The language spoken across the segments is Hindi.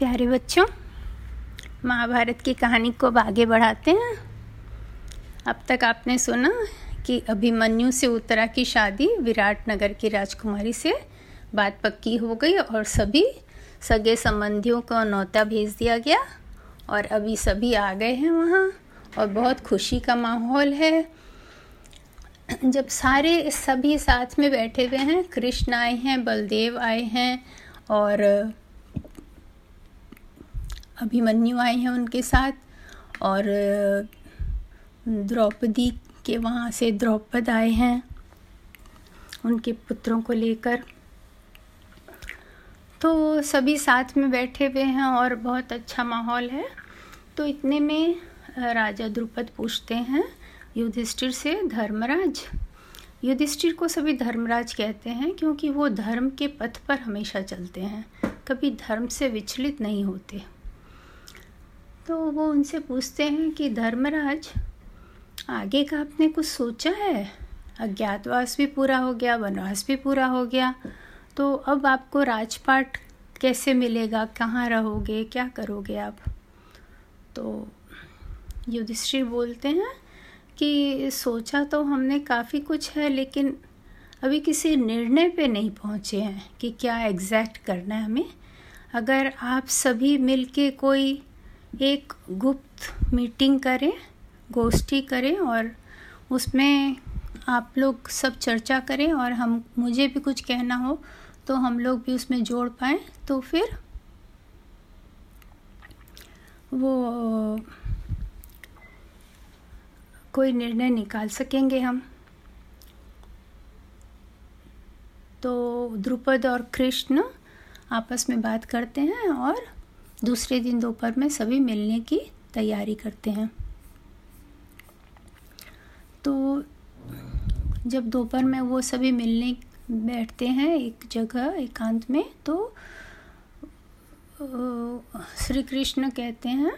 प्यारे बच्चों, महाभारत की कहानी को अब आगे बढ़ाते हैं। अब तक आपने सुना कि अभिमन्यु से उत्तरा की शादी विराट नगर की राजकुमारी से बात पक्की हो गई और सभी सगे संबंधियों को नौता भेज दिया गया और अभी सभी आ गए हैं वहाँ और बहुत खुशी का माहौल है। जब सारे सभी साथ में बैठे हुए हैं, कृष्ण आए हैं, बलदेव आए हैं और अभिमन्यु आए हैं उनके साथ और द्रौपदी के वहाँ से द्रौपद आए हैं उनके पुत्रों को लेकर। तो सभी साथ में बैठे हुए हैं और बहुत अच्छा माहौल है। तो इतने में राजा द्रुपद पूछते हैं, युधिष्ठिर से, धर्मराज? युधिष्ठिर को सभी धर्मराज कहते हैं क्योंकि वो धर्म के पथ पर हमेशा चलते हैं, कभी धर्म से विचलित नहीं होते। तो वो उनसे पूछते हैं कि, धर्मराज, आगे का आपने कुछ सोचा है? अज्ञातवास भी पूरा हो गया, वनवास भी पूरा हो गया तो अब आपको राजपाट कैसे मिलेगा? कहाँ रहोगे? क्या करोगे आप? तो युधिष्ठिर बोलते हैं कि, सोचा तो हमने काफ़ी कुछ है, लेकिन अभी किसी निर्णय पे नहीं पहुँचे हैं कि क्या एग्जैक्ट करना है हमें। अगर आप सभी मिलके कोई एक गुप्त मीटिंग करें, गोष्ठी करें और उसमें आप लोग सब चर्चा करें और हम, मुझे भी कुछ कहना हो तो हम लोग भी उसमें जोड़ पाए। तो फिर वो, कोई निर्णय निकाल सकेंगे हम। तो द्रुपद और कृष्ण आपस में बात करते हैं और दूसरे दिन दोपहर में सभी मिलने की तैयारी करते हैं। तो जब दोपहर में वो सभी मिलने बैठते हैं एक जगह, एकांत में तो श्री कृष्ण कहते हैं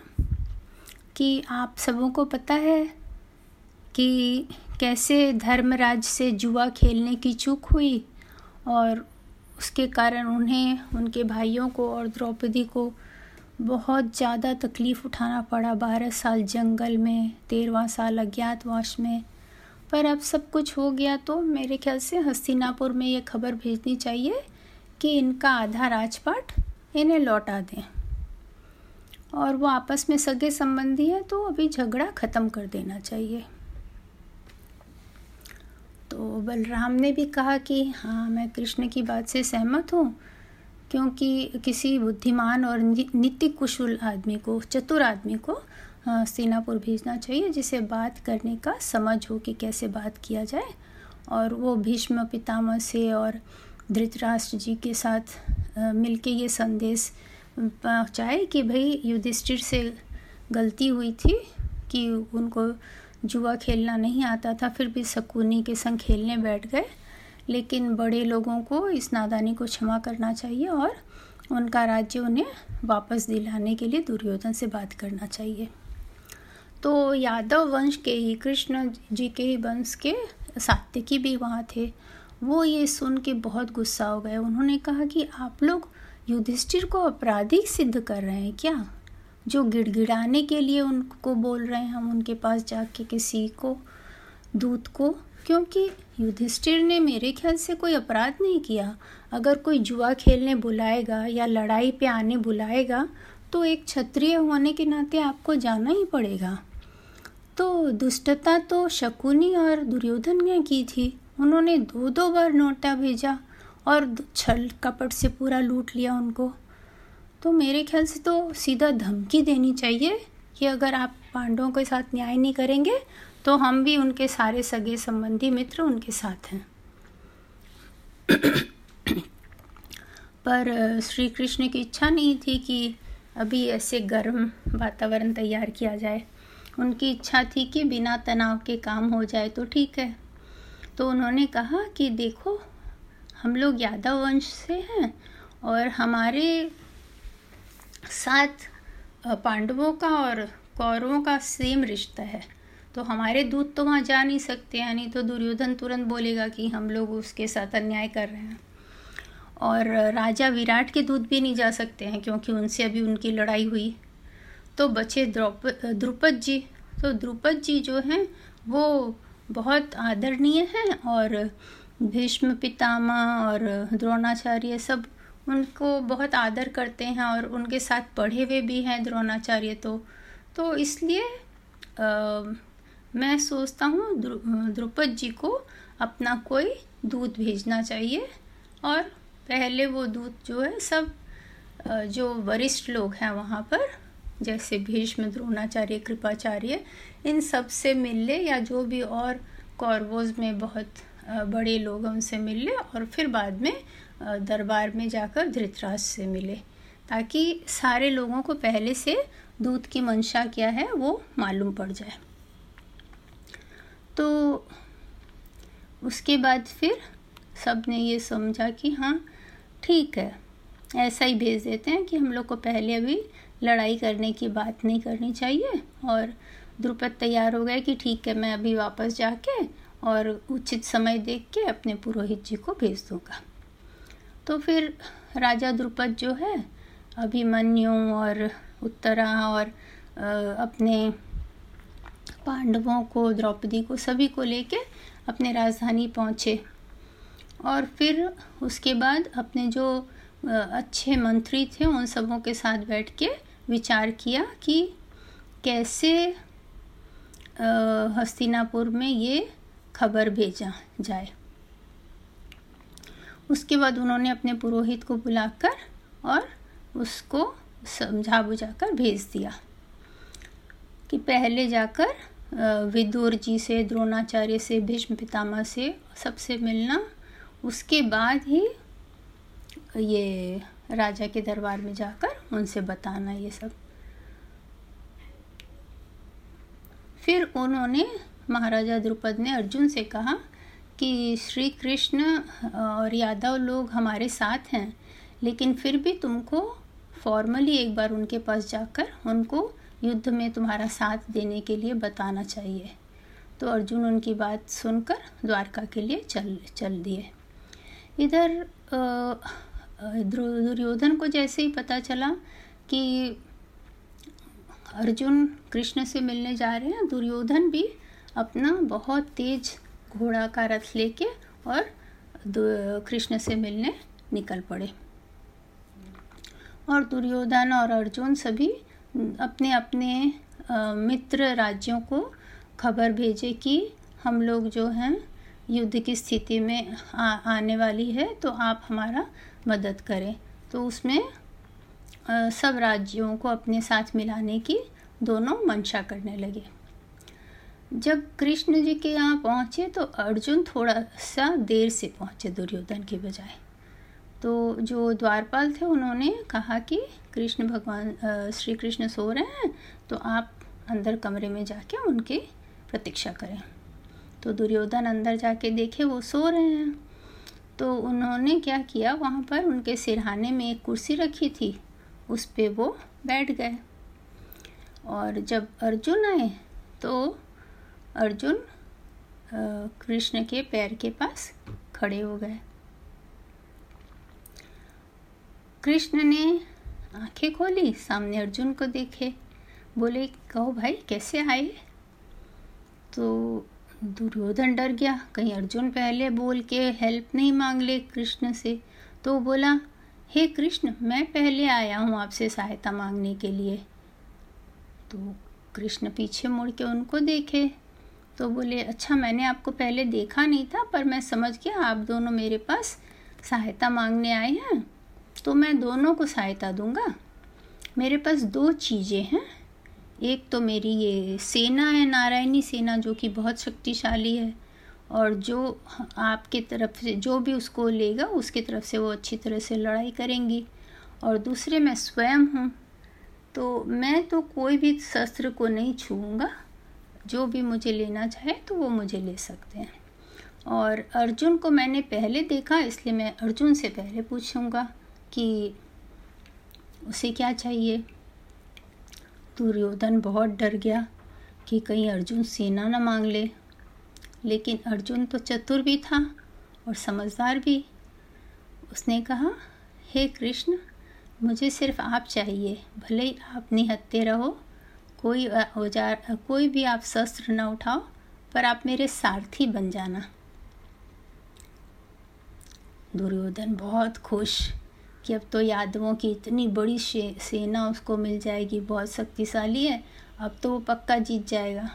कि आप सबों को पता है कि कैसे धर्मराज से जुआ खेलने की चूक हुई और उसके कारण उन्हें, उनके भाइयों को और द्रौपदी को बहुत ज़्यादा तकलीफ़ उठाना पड़ा बारह साल जंगल में, तेरहवा साल अज्ञातवास में। पर अब सब कुछ हो गया तो मेरे ख्याल से हस्तिनापुर में ये खबर भेजनी चाहिए कि इनका आधा राजपाट इन्हें लौटा दें। और वो आपस में सगे संबंधी है तो अभी झगड़ा ख़त्म कर देना चाहिए। तो बलराम ने भी कहा कि हाँ मैं कृष्ण की बात से सहमत हूँ क्योंकि किसी बुद्धिमान और नित्य कुशल आदमी को, चतुर आदमी को सीनापुर भेजना चाहिए, जिसे बात करने का समझ हो कि कैसे बात किया जाए। और वो भीष्म पितामह से और धृतराष्ट्र जी के साथ मिलके ये संदेश पहुँचाए कि भाई युधिष्ठिर से गलती हुई थी कि उनको जुआ खेलना नहीं आता था, फिर भी शकुनी के संग खेलने बैठ गए। लेकिन बड़े लोगों को इस नादानी को क्षमा करना चाहिए और उनका राज्य उन्हें वापस दिलाने के लिए दुर्योधन से बात करना चाहिए। तो यादव वंश के ही, कृष्ण जी के ही वंश के सात्यकी भी वहाँ थे। वो ये सुन के बहुत गुस्सा हो गए। उन्होंने कहा कि आप लोग युधिष्ठिर को अपराधी सिद्ध कर रहे हैं क्या? जो गिड़गिड़ाने के लिए उनको बोल रहे हैं हम उनके पास जाके किसी को, दूत को क्योंकि युधिष्ठिर ने मेरे ख्याल से कोई अपराध नहीं किया। अगर कोई जुआ खेलने बुलाएगा या लड़ाई पे आने बुलाएगा तो एक क्षत्रिय होने के नाते आपको जाना ही पड़ेगा। तो दुष्टता तो शकुनी और दुर्योधन ने की थी। उन्होंने दो दो बार नोटा भेजा और छल कपट से पूरा लूट लिया उनको। तो मेरे ख्याल से तो सीधा धमकी देनी चाहिए कि अगर आप पांडवों के साथ न्याय नहीं करेंगे तो हम भी उनके सारे सगे संबंधी मित्र उनके साथ हैं। पर श्री कृष्ण की इच्छा नहीं थी कि अभी ऐसे गर्म वातावरण तैयार किया जाए। उनकी इच्छा थी कि बिना तनाव के काम हो जाए तो ठीक है। तो उन्होंने कहा कि देखो, हम लोग यादव वंश से हैं और हमारे साथ पांडवों का और कौरवों का सेम रिश्ता है। तो हमारे दूत तो वहाँ जा नहीं सकते यानी तो दुर्योधन तुरंत बोलेगा कि हम लोग उसके साथ अन्याय कर रहे हैं। और राजा विराट के दूत भी नहीं जा सकते हैं, क्योंकि उनसे अभी उनकी लड़ाई हुई। तो बचे द्रौप, द्रुपद जी। तो द्रुपद जी जो हैं, वो बहुत आदरणीय हैं और भीष्म पितामह और द्रोणाचार्य सब उनको बहुत आदर करते हैं और उनके साथ पढ़े हुए भी हैं द्रोणाचार्य तो। तो इसलिए मैं सोचता हूँ द्रुपद जी को अपना कोई दूध भेजना चाहिए। और पहले वो दूध जो है सब जो वरिष्ठ लोग हैं वहाँ पर, जैसे भीष्म, द्रोणाचार्य, कृपाचार्य, इन सबसे मिल ले या जो भी और कौरवोज में बहुत बड़े लोग हैं उनसे मिल ले और फिर बाद में दरबार में जाकर धृतराज से मिले। ताकि सारे लोगों को पहले से दूध की मंशा क्या है वो मालूम पड़ जाए। तो उसके बाद फिर सबने ये समझा कि हाँ ठीक है। ऐसा ही भेज देते हैं कि हम लोग को पहले अभी लड़ाई करने की बात नहीं करनी चाहिए और द्रुपद तैयार हो गए कि ठीक है, मैं अभी वापस जाके और उचित समय देख के अपने पुरोहित जी को भेज दूँगा। तो फिर राजा द्रुपद जो है, अभिमन्यु और उत्तरा और अपने पांडवों को, द्रौपदी को, सभी को लेके अपने राजधानी पहुँचे। और फिर उसके बाद अपने जो अच्छे मंत्री थे, उन सबों के साथ बैठ के विचार किया कि कैसे हस्तिनापुर में ये खबर भेजा जाए। उसके बाद उन्होंने अपने पुरोहित को बुलाकर और उसको समझा बुझाकर भेज दिया कि पहले जाकर विदुर जी से, द्रोणाचार्य से, भीष्म पितामह से सबसे मिलना। उसके बाद ही ये राजा के दरबार में जाकर उनसे बताना ये सब। फिर उन्होंने महाराजा द्रुपद ने अर्जुन से कहा कि श्री कृष्ण और यादव लोग हमारे साथ हैं, लेकिन फिर भी तुमको फॉर्मली एक बार उनके पास जाकर उनको युद्ध में तुम्हारा साथ देने के लिए बताना चाहिए। तो अर्जुन उनकी बात सुनकर द्वारका के लिए चल चल दिए। इधर दुर्योधन को जैसे ही पता चला कि अर्जुन कृष्ण से मिलने जा रहे हैं, दुर्योधन भी अपना बहुत तेज घोड़ा का रथ लेके और कृष्ण से मिलने निकल पड़े। और दुर्योधन और अर्जुन सभी अपने अपने मित्र राज्यों को खबर भेजे कि हम लोग जो हैं युद्ध की स्थिति में आ, आने वाली है तो आप हमारा मदद करें। तो उसमें आ, सब राज्यों को अपने साथ मिलाने की दोनों मंशा करने लगे। जब कृष्ण जी के यहाँ पहुँचे तो अर्जुन थोड़ा सा देर से पहुँचे दुर्योधन के बजाय। तो जो द्वारपाल थे उन्होंने कहा कि कृष्ण भगवान श्री कृष्ण सो रहे हैं तो आप अंदर कमरे में जाके उनकी प्रतीक्षा करें। तो दुर्योधन अंदर जाके देखे, वो सो रहे हैं। तो उन्होंने क्या किया, वहाँ पर उनके सिरहाने में एक कुर्सी रखी थी, उस पर वो बैठ गए। और जब अर्जुन आए तो अर्जुन कृष्ण के पैर के पास खड़े हो गए। कृष्ण ने आँखें खोली, सामने अर्जुन को देखे। बोले, कहो भाई, कैसे आए तो दुर्योधन डर गया। कहीं अर्जुन पहले बोल के हेल्प नहीं मांग ले कृष्ण से तो बोला, हे hey कृष्ण, मैं पहले आया हूँ आपसे सहायता मांगने के लिए। तो कृष्ण पीछे मुड़ के उनको देखे। तो बोले अच्छा मैंने आपको पहले देखा नहीं था, पर मैं समझ गया आप दोनों मेरे पास सहायता मांगने आए हैं। तो मैं दोनों को सहायता दूँगा। मेरे पास दो चीज़ें हैं। एक तो मेरी ये सेना है, नारायणी सेना, जो कि बहुत शक्तिशाली है, और जो आपके तरफ़ से, जो भी उसको लेगा, उसकी तरफ़ से वो अच्छी तरह से लड़ाई करेंगी। और दूसरे, मैं स्वयं हूँ तो मैं तो कोई भी शस्त्र को नहीं छूँगा जो भी मुझे लेना चाहे तो वो मुझे ले सकते हैं। और अर्जुन को मैंने पहले देखा, इसलिए मैं अर्जुन से पहले पूछूँगा। कि उसे क्या चाहिए? दुर्योधन बहुत डर गया कि कहीं अर्जुन सेना न मांग ले। लेकिन अर्जुन तो चतुर भी था और समझदार भी। उसने कहा, हे कृष्ण, मुझे सिर्फ़ आप चाहिए। भले ही आप निहत्ते रहो, कोई औज़ार, कोई भी आप शस्त्र न उठाओ, पर आप मेरे सारथी बन जाना। दुर्योधन बहुत खुश कि अब तो यादवों की इतनी बड़ी सेना उसको मिल जाएगी, बहुत शक्तिशाली है, अब तो वो पक्का जीत जाएगा।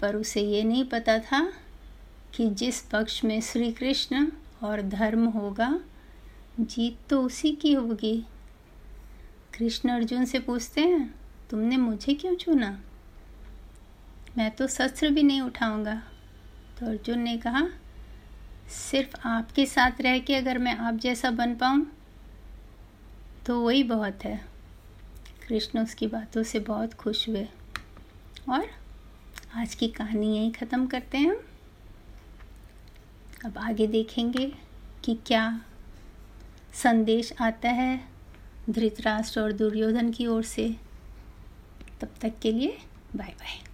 पर उसे ये नहीं पता था कि जिस पक्ष में श्री कृष्ण और धर्म होगा, जीत तो उसी की होगी। कृष्ण अर्जुन से पूछते हैं, तुमने मुझे क्यों चुना? मैं तो शस्त्र भी नहीं उठाऊँगा। तो अर्जुन ने कहा सिर्फ़ आपके साथ रह के अगर मैं आप जैसा बन पाऊँ तो वही बहुत है। कृष्ण उसकी बातों से बहुत खुश हुए। और आज की कहानी यही ख़त्म करते हैं अब आगे देखेंगे कि क्या संदेश आता है धृतराष्ट्र और दुर्योधन की ओर से। तब तक के लिए बाय बाय